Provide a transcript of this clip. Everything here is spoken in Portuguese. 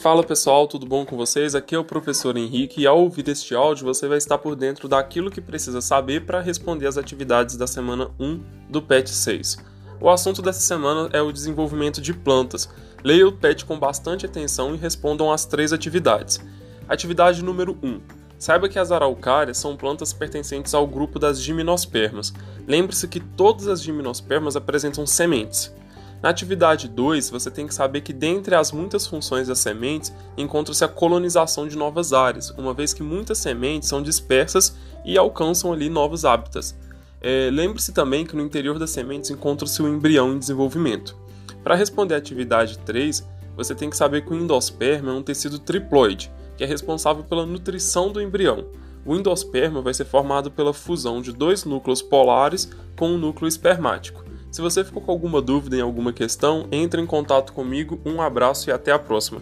Fala pessoal, tudo bom com vocês? Aqui é o professor Henrique e ao ouvir este áudio você vai estar por dentro daquilo que precisa saber para responder às atividades da semana 1 do PET 6. O assunto dessa semana é o desenvolvimento de plantas. Leia o PET com bastante atenção e respondam às três atividades. Atividade número 1. Saiba que as araucárias são plantas pertencentes ao grupo das gimnospermas. Lembre-se que todas as gimnospermas apresentam sementes. Na atividade 2, você tem que saber que dentre as muitas funções das sementes encontra-se a colonização de novas áreas, uma vez que muitas sementes são dispersas e alcançam ali novos hábitats. É, Lembre-se também que no interior das sementes encontra-se o embrião em desenvolvimento. Para responder à atividade 3, você tem que saber que o endosperma é um tecido triploide, que é responsável pela nutrição do embrião. O endosperma vai ser formado pela fusão de dois núcleos polares com um núcleo espermático. Se você ficou com alguma dúvida em alguma questão, entre em contato comigo. Um abraço e até a próxima.